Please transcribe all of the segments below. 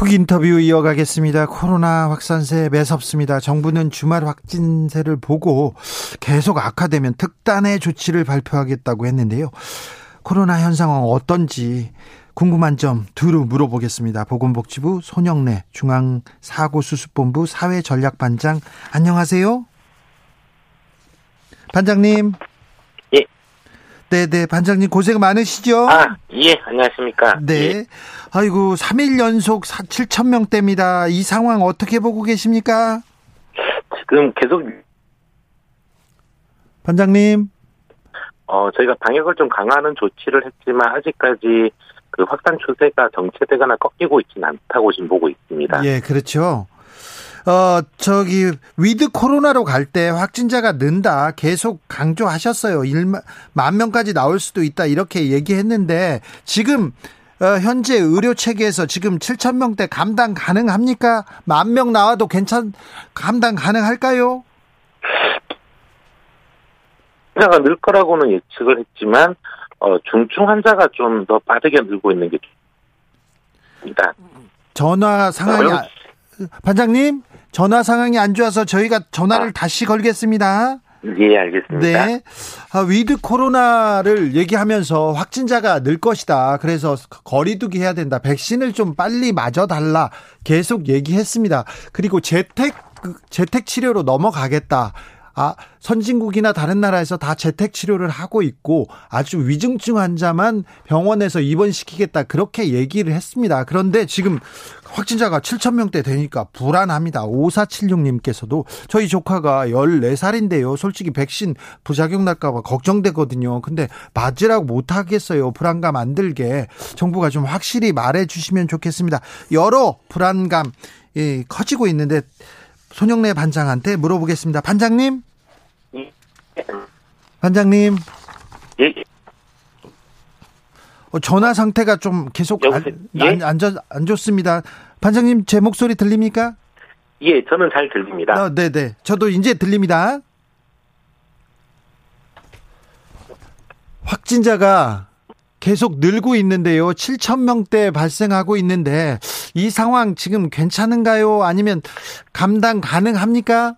훅 인터뷰 이어가겠습니다. 코로나 확산세 매섭습니다. 정부는 주말 확진세를 보고 계속 악화되면 특단의 조치를 발표하겠다고 했는데요. 코로나 현 상황 어떤지 궁금한 점 두루 물어보겠습니다. 보건복지부 손영래 중앙사고수습본부 사회전략반장 안녕하세요. 반장님. 예. 네네 반장님 고생 많으시죠? 아, 예, 안녕하십니까. 네. 예. 아이고 3일 연속 7천 명대입니다. 이 상황 어떻게 보고 계십니까? 지금 계속, 반장님. 어, 저희가 방역을 좀 강화하는 조치를 했지만, 아직까지 그 확산 추세가 정체되거나 꺾이고 있지는 않다고 지금 보고 있습니다. 예, 그렇죠. 어, 저기, 위드 코로나로 갈 때 확진자가 는다 계속 강조하셨어요. 1만, 만 명까지 나올 수도 있다 이렇게 얘기했는데 지금 어, 현재 의료 체계에서 지금 7천 명대 감당 가능합니까? 만 명 나와도 괜찮 감당 가능할까요? 환자가 늘 거라고는 예측을 했지만, 어, 중증 환자가 좀 더 빠르게 늘고 있는 게 입니다. 전화 상황이 아- 반장님 전화 상황이 안 좋아서 저희가 전화를 다시 걸겠습니다. 예, 알겠습니다. 네. 아, 위드 코로나를 얘기하면서 확진자가 늘 것이다. 그래서 거리두기 해야 된다. 백신을 좀 빨리 맞아 달라. 계속 얘기했습니다. 그리고 재택 재택 치료로 넘어가겠다. 아, 선진국이나 다른 나라에서 다 재택 치료를 하고 있고 아주 위중증 환자만 병원에서 입원시키겠다. 그렇게 얘기를 했습니다. 그런데 지금 확진자가 7천 명대 되니까 불안합니다. 5476님께서도 저희 조카가 14살인데요. 솔직히 백신 부작용 날까 봐 걱정되거든요. 근데 맞으라고 못 하겠어요. 불안감 안 들게 정부가 좀 확실히 말해 주시면 좋겠습니다. 여러 불안감 이 커지고 있는데 손영래 반장한테 물어보겠습니다. 반장님? 예. 반장님? 예, 어, 전화 상태가 좀 계속 안? 예? 안, 안, 좋- 안 좋습니다. 반장님 제 목소리 들립니까? 예, 저는 잘 들립니다. 어, 네네. 저도 이제 들립니다. 확진자가 계속 늘고 있는데요. 7천 명대 발생하고 있는데 이 상황 지금 괜찮은가요? 아니면 감당 가능합니까?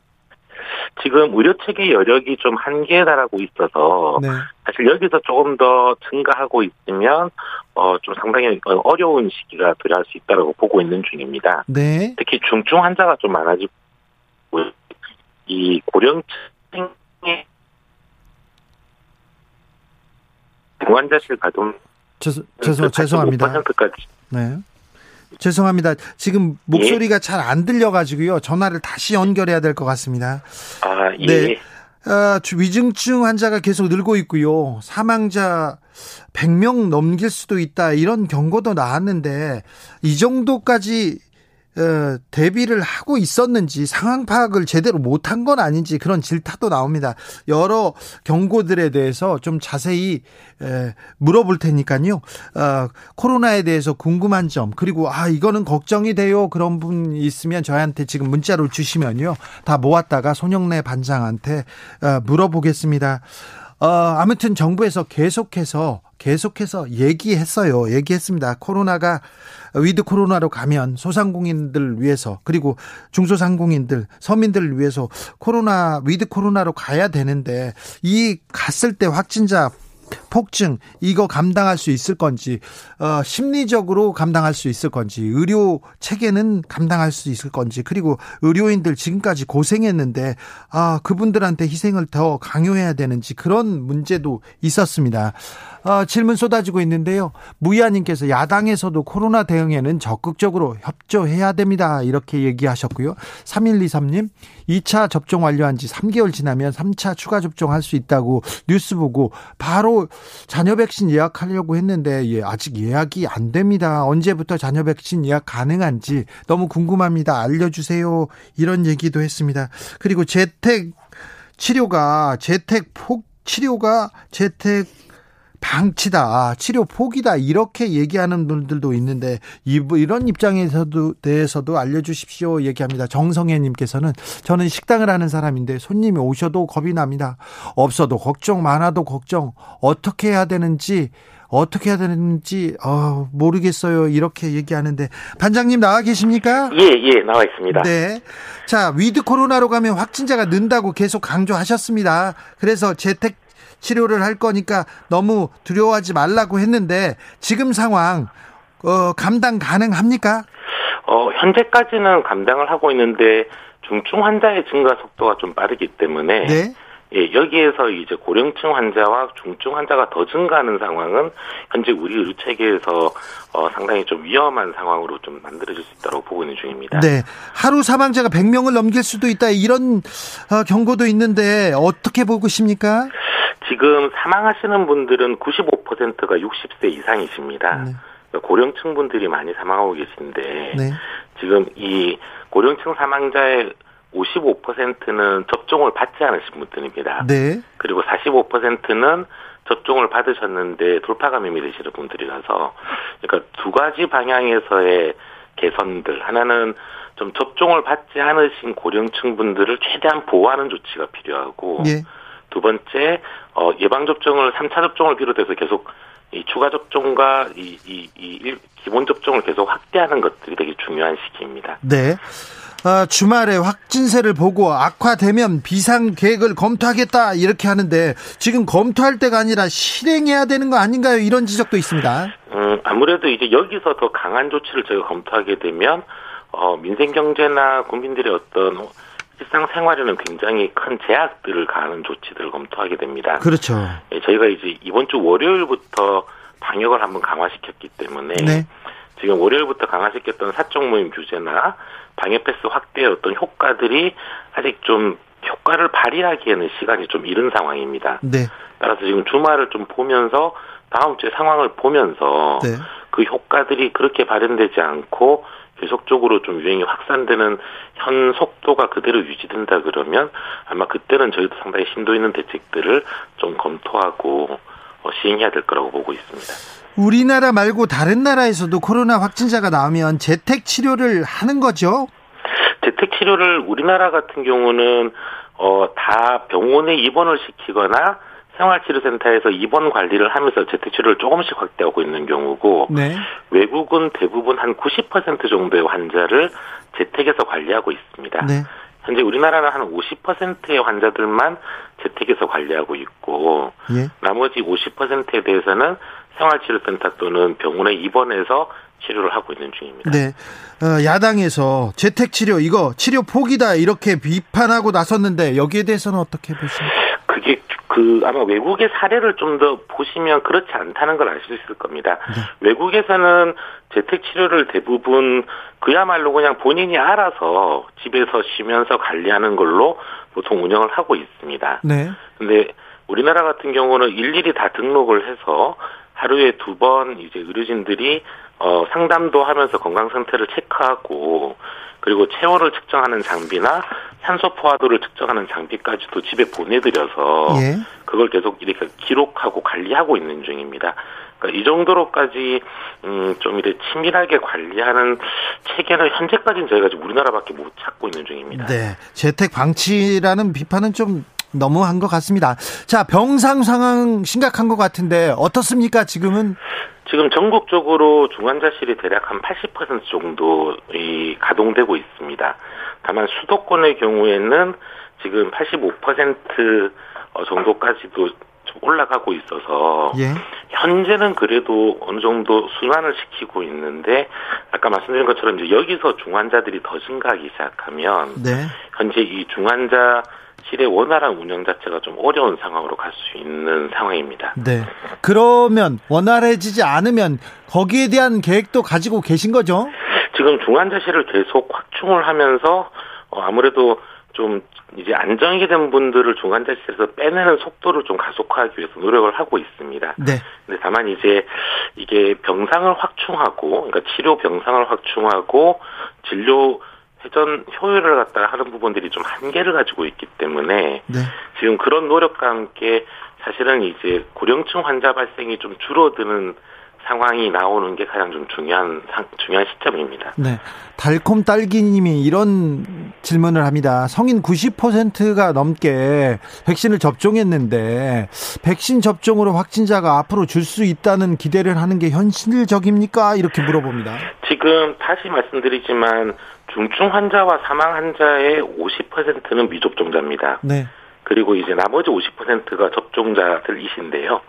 지금 의료 체계 여력이 좀 한계에 달하고 있어서 네. 사실 여기서 조금 더 증가하고 있으면 어 좀 상당히 어, 어려운 시기가 도래할 수 있다고 보고 있는 중입니다. 네. 특히 중증 환자가 좀 많아지고 이 고령층의 중환자실 가동 죄송, 죄송, 죄송합니다. 5%까지 네. 죄송합니다. 지금 목소리가 잘안 들려가지고요. 전화를 다시 연결해야 될 것 같습니다. 아, 예. 네. 아, 주- 위중증 환자가 계속 늘고 있고요. 사망자 100명 넘길 수도 있다. 이런 경고도 나왔는데 이 정도까지 어, 대비를 하고 있었는지 상황 파악을 제대로 못한 건 아닌지 그런 질타도 나옵니다. 여러 경고들에 대해서 좀 자세히 에, 물어볼 테니까요. 어, 코로나에 대해서 궁금한 점 그리고 아 이거는 걱정이 돼요 그런 분 있으면 저한테 지금 문자로 주시면요 다 모았다가 손영래 반장한테 어, 물어보겠습니다. 어, 아무튼 정부에서 계속해서 계속해서 얘기했어요. 얘기했습니다. 코로나가 위드 코로나로 가면 소상공인들 위해서 그리고 중소상공인들 서민들을 위해서 코로나 위드 코로나로 가야 되는데 이 갔을 때 확진자 폭증 이거 감당할 수 있을 건지 어, 심리적으로 감당할 수 있을 건지 의료 체계는 감당할 수 있을 건지 그리고 의료인들 지금까지 고생했는데 아 그분들한테 희생을 더 강요해야 되는지 그런 문제도 있었습니다. 어, 질문 쏟아지고 있는데요. 무이아님께서 야당에서도 코로나 대응에는 적극적으로 협조해야 됩니다. 이렇게 얘기하셨고요. 3123님, 2차 접종 완료한 지 3개월 지나면 3차 추가 접종할 수 있다고 뉴스 보고 바로 자녀 백신 예약하려고 했는데 예, 아직 예약이 안 됩니다. 언제부터 자녀 백신 예약 가능한지 너무 궁금합니다. 알려주세요. 이런 얘기도 했습니다. 그리고 재택 치료가 재택 폭 치료가 재택 방치다, 치료 포기다 이렇게 얘기하는 분들도 있는데 이런 입장에서도 대해서도 알려주십시오 얘기합니다. 정성혜님께서는 저는 식당을 하는 사람인데 손님이 오셔도 겁이 납니다. 없어도 걱정, 많아도 걱정. 어떻게 해야 되는지 어떻게 해야 되는지 어, 모르겠어요. 이렇게 얘기하는데 반장님 나와 계십니까? 예, 예, 나와 있습니다. 네. 자, 위드 코로나로 가면 확진자가 는다고 계속 강조하셨습니다. 그래서 재택 치료를 할 거니까 너무 두려워하지 말라고 했는데 지금 상황 어, 감당 가능합니까? 어, 현재까지는 감당을 하고 있는데 중증 환자의 증가 속도가 좀 빠르기 때문에 네? 예, 여기에서 이제 고령층 환자와 중증 환자가 더 증가하는 상황은 현재 우리 의료 체계에서 어, 상당히 좀 위험한 상황으로 좀 만들어질 수 있다고 보고 있는 중입니다. 네. 하루 사망자가 100명을 넘길 수도 있다 이런 어, 경고도 있는데 어떻게 보고 있습니까? 지금 사망하시는 분들은 95%가 60세 이상이십니다. 네. 그러니까 고령층 분들이 많이 사망하고 계신데 네. 지금 이 고령층 사망자의 55%는 접종을 받지 않으신 분들입니다. 네. 그리고 45%는 접종을 받으셨는데 돌파 감염이 되시는 분들이라서 그러니까 두 가지 방향에서의 개선들 하나는 좀 접종을 받지 않으신 고령층 분들을 최대한 보호하는 조치가 필요하고 예. 두 번째 어, 예방 접종을 3차 접종을 비롯해서 계속 이 추가 접종과 이, 이, 이 기본 접종을 계속 확대하는 것들이 되게 중요한 시기입니다. 네. 어, 주말에 확진세를 보고 악화되면 비상 계획을 검토하겠다 이렇게 하는데 지금 검토할 때가 아니라 실행해야 되는 거 아닌가요? 이런 지적도 있습니다. 음, 아무래도 이제 여기서 더 강한 조치를 저희가 검토하게 되면 어, 민생 경제나 국민들의 어떤 일상생활에는 굉장히 큰 제약들을 가하는 조치들을 검토하게 됩니다. 그렇죠. 예, 저희가 이제 이번 주 월요일부터 방역을 한번 강화시켰기 때문에 네. 지금 월요일부터 강화시켰던 사적 모임 규제나 방역 패스 확대의 어떤 효과들이 아직 좀 효과를 발휘하기에는 시간이 좀 이른 상황입니다. 네. 따라서 지금 주말을 좀 보면서 다음 주의 상황을 보면서 네. 그 효과들이 그렇게 발현되지 않고 계속적으로 좀 유행이 확산되는 현 속도가 그대로 유지된다 그러면 아마 그때는 저희도 상당히 심도 있는 대책들을 좀 검토하고 어, 시행해야 될 거라고 보고 있습니다. 우리나라 말고 다른 나라에서도 코로나 확진자가 나오면 재택 치료를 하는 거죠? 재택 치료를 우리나라 같은 경우는 어, 다 병원에 입원을 시키거나 생활치료센터에서 입원 관리를 하면서 재택치료를 조금씩 확대하고 있는 경우고 네. 외국은 대부분 한 90% 정도의 환자를 재택에서 관리하고 있습니다. 네. 현재 우리나라는 한 50%의 환자들만 재택에서 관리하고 있고 예. 나머지 50%에 대해서는 생활치료센터 또는 병원에 입원해서 치료를 하고 있는 중입니다. 네. 어, 야당에서 재택치료 이거 치료 포기다 이렇게 비판하고 나섰는데 여기에 대해서는 어떻게 보십니까? 그게 그 아마 외국의 사례를 좀 더 보시면 그렇지 않다는 걸 알 수 있을 겁니다. 네. 외국에서는 재택 치료를 대부분 그야말로 그냥 본인이 알아서 집에서 쉬면서 관리하는 걸로 보통 운영을 하고 있습니다. 네. 근데 우리나라 같은 경우는 일일이 다 등록을 해서 하루에 두 번 이제 의료진들이 어 상담도 하면서 건강 상태를 체크하고 그리고 체온을 측정하는 장비나 산소 포화도를 측정하는 장비까지도 집에 보내드려서 예. 그걸 계속 이렇게 기록하고 관리하고 있는 중입니다. 그러니까 이 정도로까지 음좀 이렇게 치밀하게 관리하는 체계는 현재까지는 저희가 지금 우리나라밖에 못 찾고 있는 중입니다. 네, 재택 방치라는 비판은 좀 너무한 것 같습니다. 자, 병상 상황 심각한 것 같은데 어떻습니까? 지금은 지금 전국적으로 중환자실이 대략 한 80% 정도 이 가동되고 있습니다. 다만 수도권의 경우에는 지금 85% 어, 정도까지도 좀 올라가고 있어서 예. 현재는 그래도 어느 정도 순환을 시키고 있는데 아까 말씀드린 것처럼 이제 여기서 중환자들이 더 증가하기 시작하면 네. 현재 이 중환자 실의 원활한 운영 자체가 좀 어려운 상황으로 갈 수 있는 상황입니다. 네. 그러면 원활해지지 않으면 거기에 대한 계획도 가지고 계신 거죠? 지금 중환자실을 계속 확충을 하면서 어, 아무래도 좀 이제 안정이 된 분들을 중환자실에서 빼내는 속도를 좀 가속화하기 위해서 노력을 하고 있습니다. 네. 근데 다만 이제 이게 병상을 확충하고 그러니까 치료 병상을 확충하고 진료 회전 효율을 갖다가 하는 부분들이 좀 한계를 가지고 있기 때문에 네. 지금 그런 노력과 함께 사실은 이제 고령층 환자 발생이 좀 줄어드는 상황이 나오는 게 가장 좀 중요한 상, 중요한 시점입니다. 네. 달콤 딸기님이 이런 질문을 합니다. 성인 90%가 넘게 백신을 접종했는데 백신 접종으로 확진자가 앞으로 줄 수 있다는 기대를 하는 게 현실적입니까? 이렇게 물어봅니다. 지금 다시 말씀드리지만 중증 환자와 사망 환자의 50%는 미접종자입니다. 네. 그리고 이제 나머지 50%가 접종자들이신데요.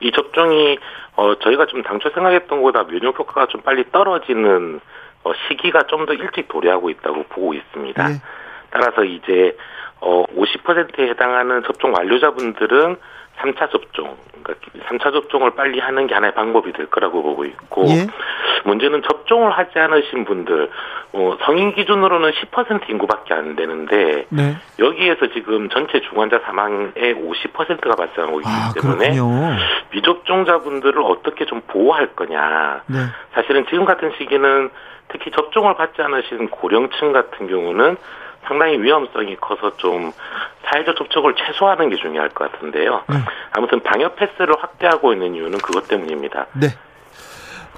이 접종이 어 저희가 좀 당초 생각했던 것보다 면역 효과가 좀 빨리 떨어지는 어 시기가 좀 더 일찍 도래하고 있다고 보고 있습니다. 네. 따라서 이제 어 50%에 해당하는 접종 완료자분들은 3차 접종, 그러니까 3차 접종을 빨리 하는 게 하나의 방법이 될 거라고 보고 있고 예. 문제는 접종을 하지 않으신 분들 어, 성인 기준으로는 10% 인구밖에 안 되는데 네. 여기에서 지금 전체 중환자 사망의 50%가 발생하고 있기 아, 때문에 그렇군요. 미접종자분들을 어떻게 좀 보호할 거냐. 네. 사실은 지금 같은 시기는 특히 접종을 받지 않으신 고령층 같은 경우는 상당히 위험성이 커서 좀 사회적 접촉을 최소화하는 게 중요할 것 같은데요. 네. 아무튼 방역 패스를 확대하고 있는 이유는 그것 때문입니다. 네.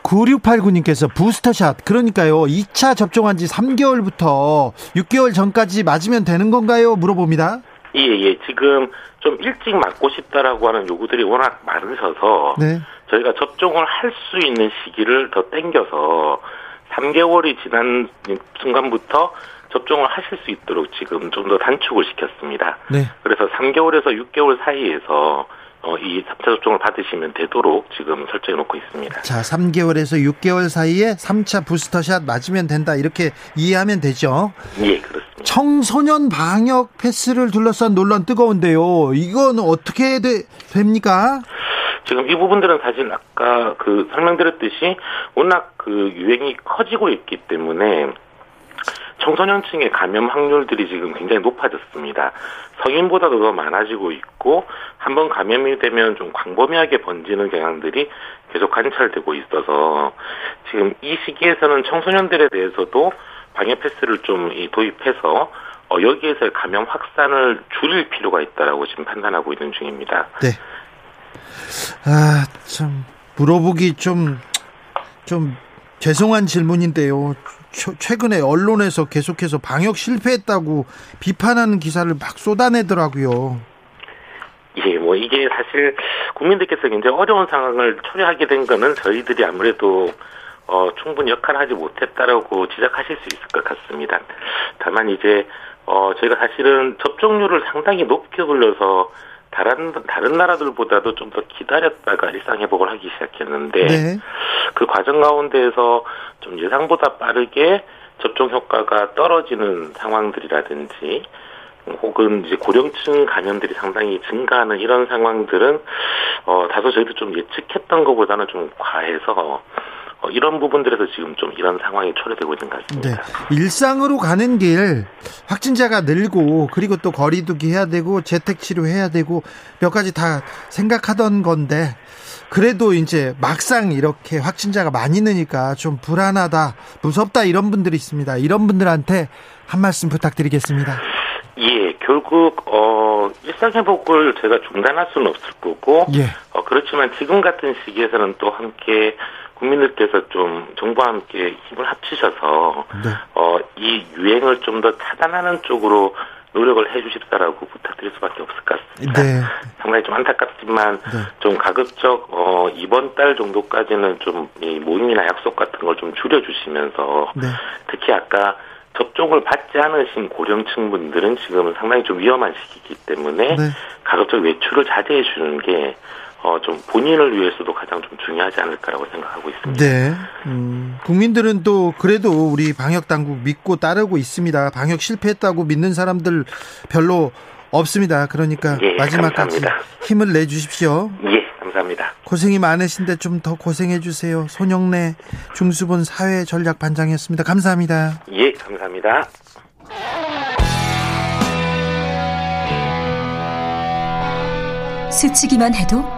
9689님께서 부스터샷, 그러니까요, 2차 접종한 지 3개월부터 6개월 전까지 맞으면 되는 건가요? 물어봅니다. 예, 예. 지금 좀 일찍 맞고 싶다라고 하는 요구들이 워낙 많으셔서 네. 저희가 접종을 할 수 있는 시기를 더 땡겨서 3개월이 지난 순간부터 접종을 하실 수 있도록 지금 좀 더 단축을 시켰습니다. 네. 그래서 3개월에서 6개월 사이에서 어, 이 3차 접종을 받으시면 되도록 지금 설정해 놓고 있습니다. 자, 3개월에서 6개월 사이에 3차 부스터샷 맞으면 된다. 이렇게 이해하면 되죠. 예, 그렇습니다. 청소년 방역 패스를 둘러싼 논란 뜨거운데요. 이건 어떻게 되, 됩니까? 지금 이 부분들은 사실 아까 그 설명드렸듯이 워낙 그 유행이 커지고 있기 때문에 청소년층의 감염 확률들이 지금 굉장히 높아졌습니다. 성인보다도 더 많아지고 있고 한 번 감염이 되면 좀 광범위하게 번지는 경향들이 계속 관찰되고 있어서 지금 이 시기에서는 청소년들에 대해서도 방역 패스를 좀 도입해서 어, 여기에서 감염 확산을 줄일 필요가 있다라고 지금 판단하고 있는 중입니다. 네. 아, 참 물어보기 좀좀 죄송한 질문인데요. 최근에 언론에서 계속해서 방역 실패했다고 비판하는 기사를 막 쏟아내더라고요. 예, 뭐 이게 사실 국민들께서 굉장히 어려운 상황을 초래하게 된 거는 저희들이 아무래도 어, 충분히 역할을 하지 못했다라고 지적하실 수 있을 것 같습니다. 다만 이제 어, 저희가 사실은 접종률을 상당히 높게 올려서 다른 다른 나라들보다도 좀 더 기다렸다가 일상 회복을 하기 시작했는데 네. 그 과정 가운데에서 좀 예상보다 빠르게 접종 효과가 떨어지는 상황들이라든지 혹은 이제 고령층 감염들이 상당히 증가하는 이런 상황들은 어 다소 저희도 좀 예측했던 것보다는 좀 과해서 어, 이런 부분들에서 지금 좀 이런 상황이 초래되고 있는 것 같습니다. 네. 일상으로 가는 길 확진자가 늘고 그리고 또 거리두기 해야 되고 재택 치료해야 되고 몇 가지 다 생각하던 건데 그래도 이제 막상 이렇게 확진자가 많이 느니까 좀 불안하다, 무섭다 이런 분들이 있습니다. 이런 분들한테 한 말씀 부탁드리겠습니다. 예, 결국 어 일상 회복을 제가 중단할 수는 없을 거고 예. 어 그렇지만 지금 같은 시기에서는 또 함께 국민들께서 좀 정부와 함께 힘을 합치셔서 네. 어, 이 유행을 좀 더 차단하는 쪽으로 노력을 해주십사라고 부탁드릴 수밖에 없을 것 같습니다. 네. 상당히 좀 안타깝지만 네. 좀 가급적 어, 이번 달 정도까지는 좀 이 모임이나 약속 같은 걸 좀 줄여주시면서 네. 특히 아까 접종을 받지 않으신 고령층 분들은 지금은 상당히 좀 위험한 시기이기 때문에 네. 가급적 외출을 자제해 주는 게 어, 좀 본인을 위해서도 가장 좀 중요하지 않을까라고 생각하고 있습니다. 네. 음, 국민들은 또 그래도 우리 방역 당국 믿고 따르고 있습니다. 방역 실패했다고 믿는 사람들 별로 없습니다. 그러니까 예, 마지막까지 힘을 내 주십시오. 예, 감사합니다. 고생이 많으신데 좀 더 고생해 주세요. 손영래 중수본 사회 전략 반장이었습니다. 감사합니다. 예, 감사합니다. 스치기만 해도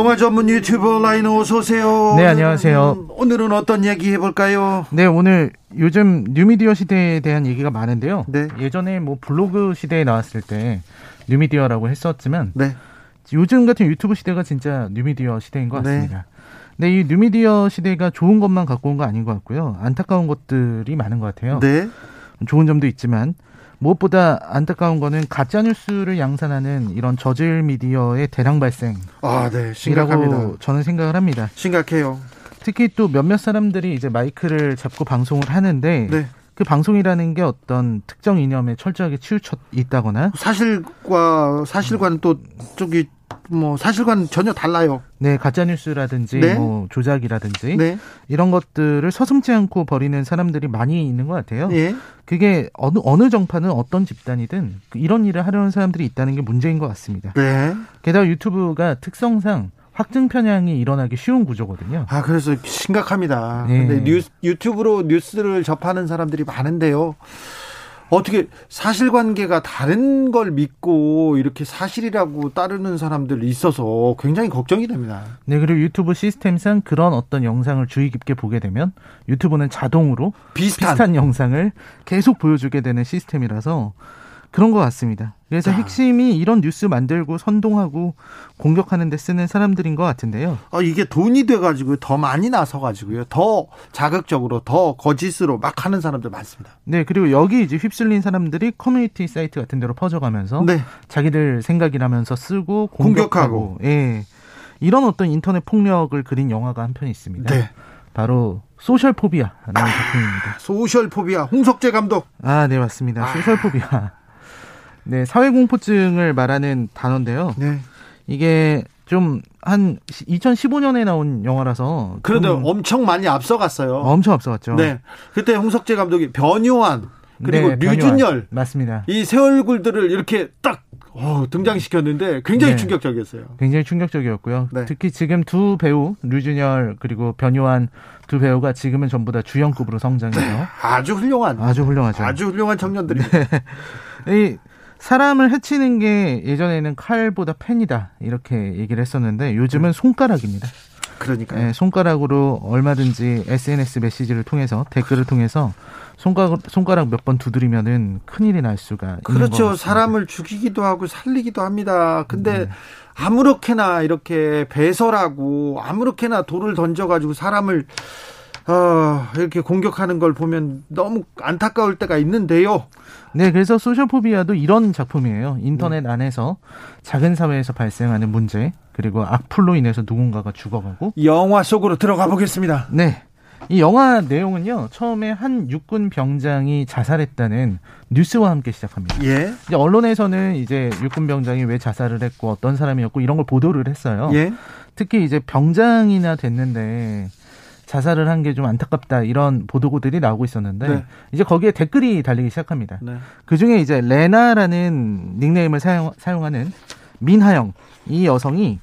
영화 전문 유튜버 라이너 어서 오세요. 네, 안녕하세요. 오늘은 어떤 얘기 해볼까요? 네, 오늘 요즘 뉴미디어 시대에 대한 얘기가 많은데요. 네. 예전에 뭐 블로그 시대에 나왔을 때 뉴미디어라고 했었지만 네. 요즘 같은 유튜브 시대가 진짜 뉴미디어 시대인 것 네. 같습니다. 네, 이 뉴미디어 시대가 좋은 것만 갖고 온 거 아닌 것 같고요. 안타까운 것들이 많은 것 같아요. 네. 좋은 점도 있지만 무엇보다 안타까운 거는 가짜 뉴스를 양산하는 이런 저질 미디어의 대량 발생이라고 아, 네. 심각합니다. 저는 생각을 합니다. 심각해요. 특히 또 몇몇 사람들이 이제 마이크를 잡고 방송을 하는데 네. 그 방송이라는 게 어떤 특정 이념에 철저하게 치우쳐 있다거나 사실과 사실과는 또 저기 뭐 사실과는 전혀 달라요. 네 가짜 뉴스라든지 네. 뭐 조작이라든지 네. 이런 것들을 서슴지 않고 벌이는 사람들이 많이 있는 것 같아요. 예. 그게 어느 어느 정파는 어떤 집단이든 그 이런 일을 하려는 사람들이 있다는 게 문제인 것 같습니다. 네. 게다가 유튜브가 특성상 확증 편향이 일어나기 쉬운 구조거든요. 아, 그래서 심각합니다. 네. 근데 뉴스, 유튜브로 뉴스를 접하는 사람들이 많은데요. 어떻게 사실관계가 다른 걸 믿고 이렇게 사실이라고 따르는 사람들 있어서 굉장히 걱정이 됩니다. 네, 그리고 유튜브 시스템상 그런 어떤 영상을 주의 깊게 보게 되면 유튜브는 자동으로 비슷한, 비슷한 영상을 계속 보여주게 되는 시스템이라서 그런 것 같습니다. 그래서 자. 핵심이 이런 뉴스 만들고 선동하고 공격하는 데 쓰는 사람들인 것 같은데요. 어, 이게 돈이 돼가지고 더 많이 나서가지고요. 더 자극적으로 더 거짓으로 막 하는 사람들 많습니다. 네, 그리고 여기 이제 휩쓸린 사람들이 커뮤니티 사이트 같은 데로 퍼져가면서 네. 자기들 생각이라면서 쓰고 공격하고. 공격하고, 예. 이런 어떤 인터넷 폭력을 그린 영화가 한 편 있습니다. 네. 바로 소셜 포비아라는 작품입니다. 소셜 포비아 홍석재 감독. 아, 네, 맞습니다. 아. 소셜 포비아. 네, 사회공포증을 말하는 단어인데요. 네. 이게 좀 한 2015년에 나온 영화라서 그런데 좀 엄청 많이 앞서갔어요. 엄청 앞서갔죠. 네. 그때 홍석재 감독이 변요한 그리고 네, 류준열 변요한. 맞습니다. 이 새 얼굴들을 이렇게 딱 어, 등장시켰는데 굉장히 네. 충격적이었어요. 굉장히 충격적이었고요. 네. 특히 지금 두 배우 류준열 그리고 변요한 두 배우가 지금은 전부 다 주연급으로 성장해서 아주 훌륭한 아주 훌륭하죠. 아주 훌륭한 청년들이. 이 사람을 해치는 게 예전에는 칼보다 펜이다 이렇게 얘기를 했었는데 요즘은 손가락입니다. 그러니까 예, 손가락으로 얼마든지 SNS 메시지를 통해서 댓글을 통해서 손가락 손가락 몇 번 두드리면은 큰일이 날 수가 그렇죠. 사람을 죽이기도 하고 살리기도 합니다. 근데 네. 아무렇게나 이렇게 배설하고 아무렇게나 돌을 던져 가지고 사람을 어, 이렇게 공격하는 걸 보면 너무 안타까울 때가 있는데요. 네, 그래서 소셜포비아도 이런 작품이에요. 인터넷 네. 안에서 작은 사회에서 발생하는 문제 그리고 악플로 인해서 누군가가 죽어가고 영화 속으로 들어가 보겠습니다. 네. 이 영화 내용은요, 처음에 한 육군 병장이 자살했다는 뉴스와 함께 시작합니다. 예. 이제 언론에서는 이제 육군 병장이 왜 자살을 했고 어떤 사람이었고 이런 걸 보도를 했어요. 예. 특히 이제 병장이나 됐는데 자살을 한 게 좀 안타깝다 이런 보도들이 나오고 있었는데 네. 이제 거기에 댓글이 달리기 시작합니다. 네. 그 중에 이제 레나라는 닉네임을 사용, 사용하는 민하영 이 여성이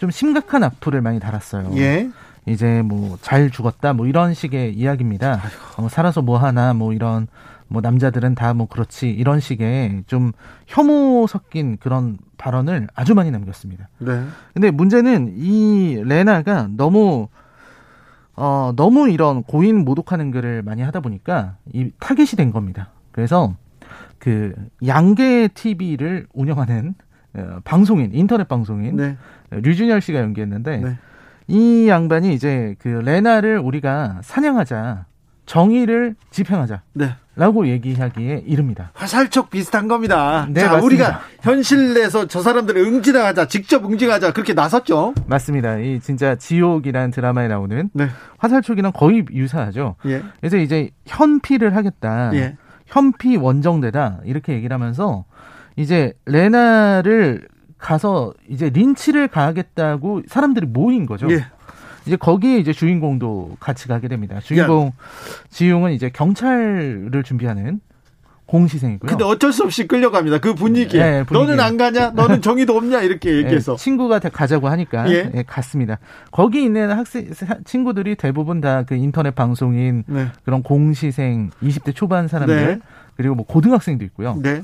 좀 심각한 악플을 많이 달았어요. 예. 이제 뭐 잘 죽었다 뭐 이런 식의 이야기입니다. 어, 살아서 뭐 하나 뭐 이런 뭐 남자들은 다 뭐 그렇지 이런 식의 좀 혐오 섞인 그런 발언을 아주 많이 남겼습니다. 네. 근데 문제는 이 레나가 너무 어 너무 이런 고인 모독하는 글을 많이 하다 보니까 이 타겟이 된 겁니다. 그래서 그 양계 TV를 운영하는 어, 방송인 인터넷 방송인 네. 류준열 씨가 연기했는데 네. 이 양반이 이제 그 레나를 우리가 사냥하자 정의를 집행하자. 네. 라고 얘기하기에 이릅니다. 화살촉 비슷한 겁니다. 네, 자, 맞습니다. 우리가 현실에서 저 사람들을 응징하자, 직접 응징하자 그렇게 나섰죠. 맞습니다. 이 진짜 지옥이라는 드라마에 나오는 네. 화살촉이랑 거의 유사하죠. 예. 그래서 이제 현피를 하겠다. 예. 현피 원정대다. 이렇게 얘기를 하면서 이제 레나를 가서 이제 린치를 가하겠다고 사람들이 모인 거죠. 예. 이제 거기에 이제 주인공도 같이 가게 됩니다. 주인공 지용은 이제 경찰을 준비하는 공시생이고요. 근데 어쩔 수 없이 끌려갑니다. 그 분위기에. 네, 분위기에. 너는 안 가냐? 너는 정의도 없냐? 이렇게 얘기해서. 예, 친구가 다 가자고 하니까 예. 예, 갔습니다. 거기 있는 학생 사- 친구들이 대부분 다 그 인터넷 방송인 네. 그런 공시생 20대 초반 사람들 네. 그리고 뭐 고등학생도 있고요. 네.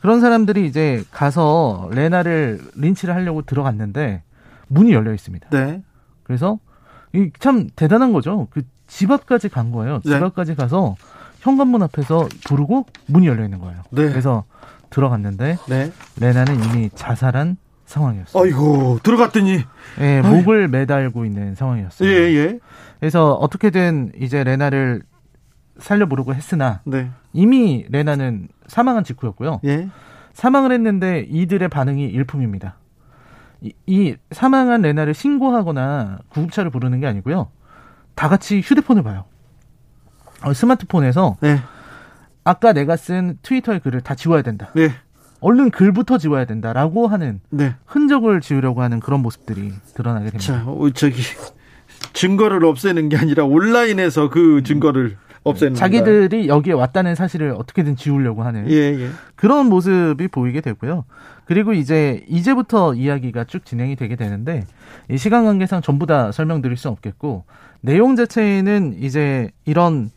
그런 사람들이 이제 가서 레나를 린치를 하려고 들어갔는데 문이 열려 있습니다. 네. 그래서 이참 대단한 거죠. 그 집 앞까지 간 거예요. 집 네. 앞까지 가서 현관문 앞에서 부르고 문이 열려 있는 거예요. 네. 그래서 들어갔는데 네. 레나는 이미 자살한 상황이었어요. 어이구, 들어갔더니. 예. 목을 매달고 있는 상황이었어요. 예, 예. 그래서 어떻게든 이제 레나를 살려보려고 했으나 네. 이미 레나는 사망한 직후였고요. 예. 사망을 했는데 이들의 반응이 일품입니다. 이, 이 사망한 레나를 신고하거나 구급차를 부르는 게 아니고요. 다 같이 휴대폰을 봐요. 어, 스마트폰에서 네. 아까 내가 쓴 트위터의 글을 다 지워야 된다. 네. 얼른 글부터 지워야 된다라고 하는 네. 흔적을 지우려고 하는 그런 모습들이 드러나게 됩니다. 자, 어, 저기 증거를 없애는 게 아니라 온라인에서 그 증거를 없애는 자기들이 여기에 왔다는 사실을 어떻게든 지우려고 하는? 예, 예. 그런 모습이 보이게 되고요. 그리고 이제 이제부터 이야기가 쭉 진행이 되게 되는데 이 시간 관계상 전부 다 설명드릴 수 없겠고 내용 자체는 이제 이런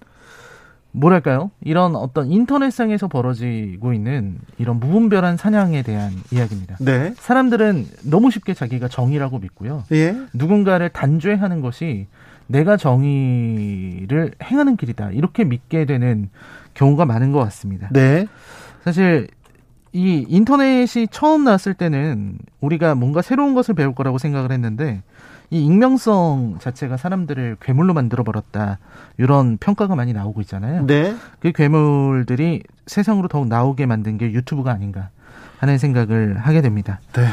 뭐랄까요? 이런 어떤 인터넷상에서 벌어지고 있는 이런 무분별한 사냥에 대한 이야기입니다. 네. 사람들은 너무 쉽게 자기가 정의라고 믿고요. 예. 누군가를 단죄하는 것이 내가 정의를 행하는 길이다. 이렇게 믿게 되는 경우가 많은 것 같습니다. 네. 사실 이 인터넷이 처음 나왔을 때는 우리가 뭔가 새로운 것을 배울 거라고 생각을 했는데 이 익명성 자체가 사람들을 괴물로 만들어 버렸다. 이런 평가가 많이 나오고 있잖아요. 네. 그 괴물들이 세상으로 더욱 나오게 만든 게 유튜브가 아닌가 하는 생각을 하게 됩니다. 네.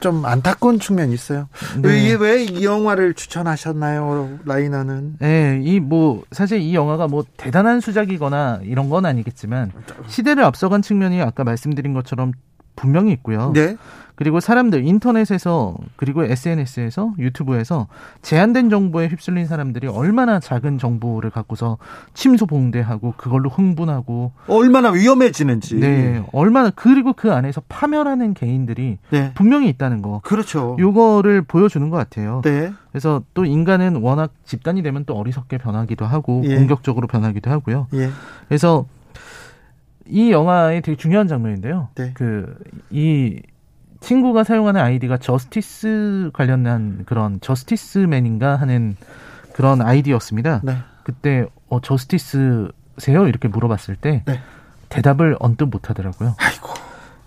좀 안타까운 측면이 있어요. 네. 왜이 영화를 추천하셨나요, 라이너는? 예, 이뭐 사실 이 영화가 뭐 대단한 수작이거나 이런 건 아니겠지만 시대를 앞서간 측면이 아까 말씀드린 것처럼 분명히 있고요. 네. 그리고 사람들 인터넷에서 그리고 SNS에서 유튜브에서 제한된 정보에 휩쓸린 사람들이 얼마나 작은 정보를 갖고서 침소 봉대하고 그걸로 흥분하고 얼마나 위험해지는지. 네 얼마나 그리고 그 안에서 파멸하는 개인들이 네. 분명히 있다는 거 그렇죠. 요거를 보여주는 것 같아요. 네. 그래서 또 인간은 워낙 집단이 되면 또 어리석게 변하기도 하고 예. 공격적으로 변하기도 하고요. 예. 그래서 이 영화의 되게 중요한 장면인데요. 네. 그이 친구가 사용하는 아이디가 저스티스 관련한 그런 저스티스맨인가 하는 그런 아이디였습니다. 네. 그때 어 저스티스세요? 이렇게 물어봤을 때 네. 대답을 언뜻 못 하더라고요. 아이고.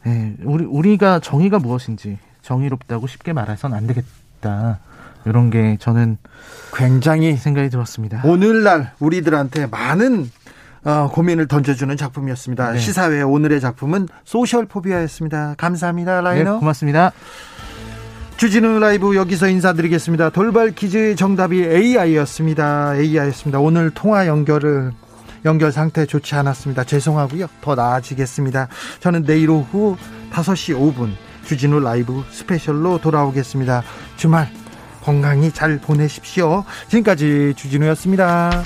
예, 우리 우리가 정의가 무엇인지 정의롭다고 쉽게 말해선 안 되겠다. 이런 게 저는 굉장히 생각이 들었습니다. 오늘날 우리들한테 많은 어, 고민을 던져주는 작품이었습니다. 네. 시사회 오늘의 작품은 소셜 포비아였습니다. 감사합니다, 네, 라이너. 고맙습니다. 주진우 라이브 여기서 인사드리겠습니다. 돌발 퀴즈의 정답이 AI였습니다. AI였습니다. 오늘 통화 연결을 연결 상태 좋지 않았습니다. 죄송하고요. 더 나아지겠습니다. 저는 내일 오후 5시 5분 주진우 라이브 스페셜로 돌아오겠습니다. 주말 건강히 잘 보내십시오. 지금까지 주진우였습니다.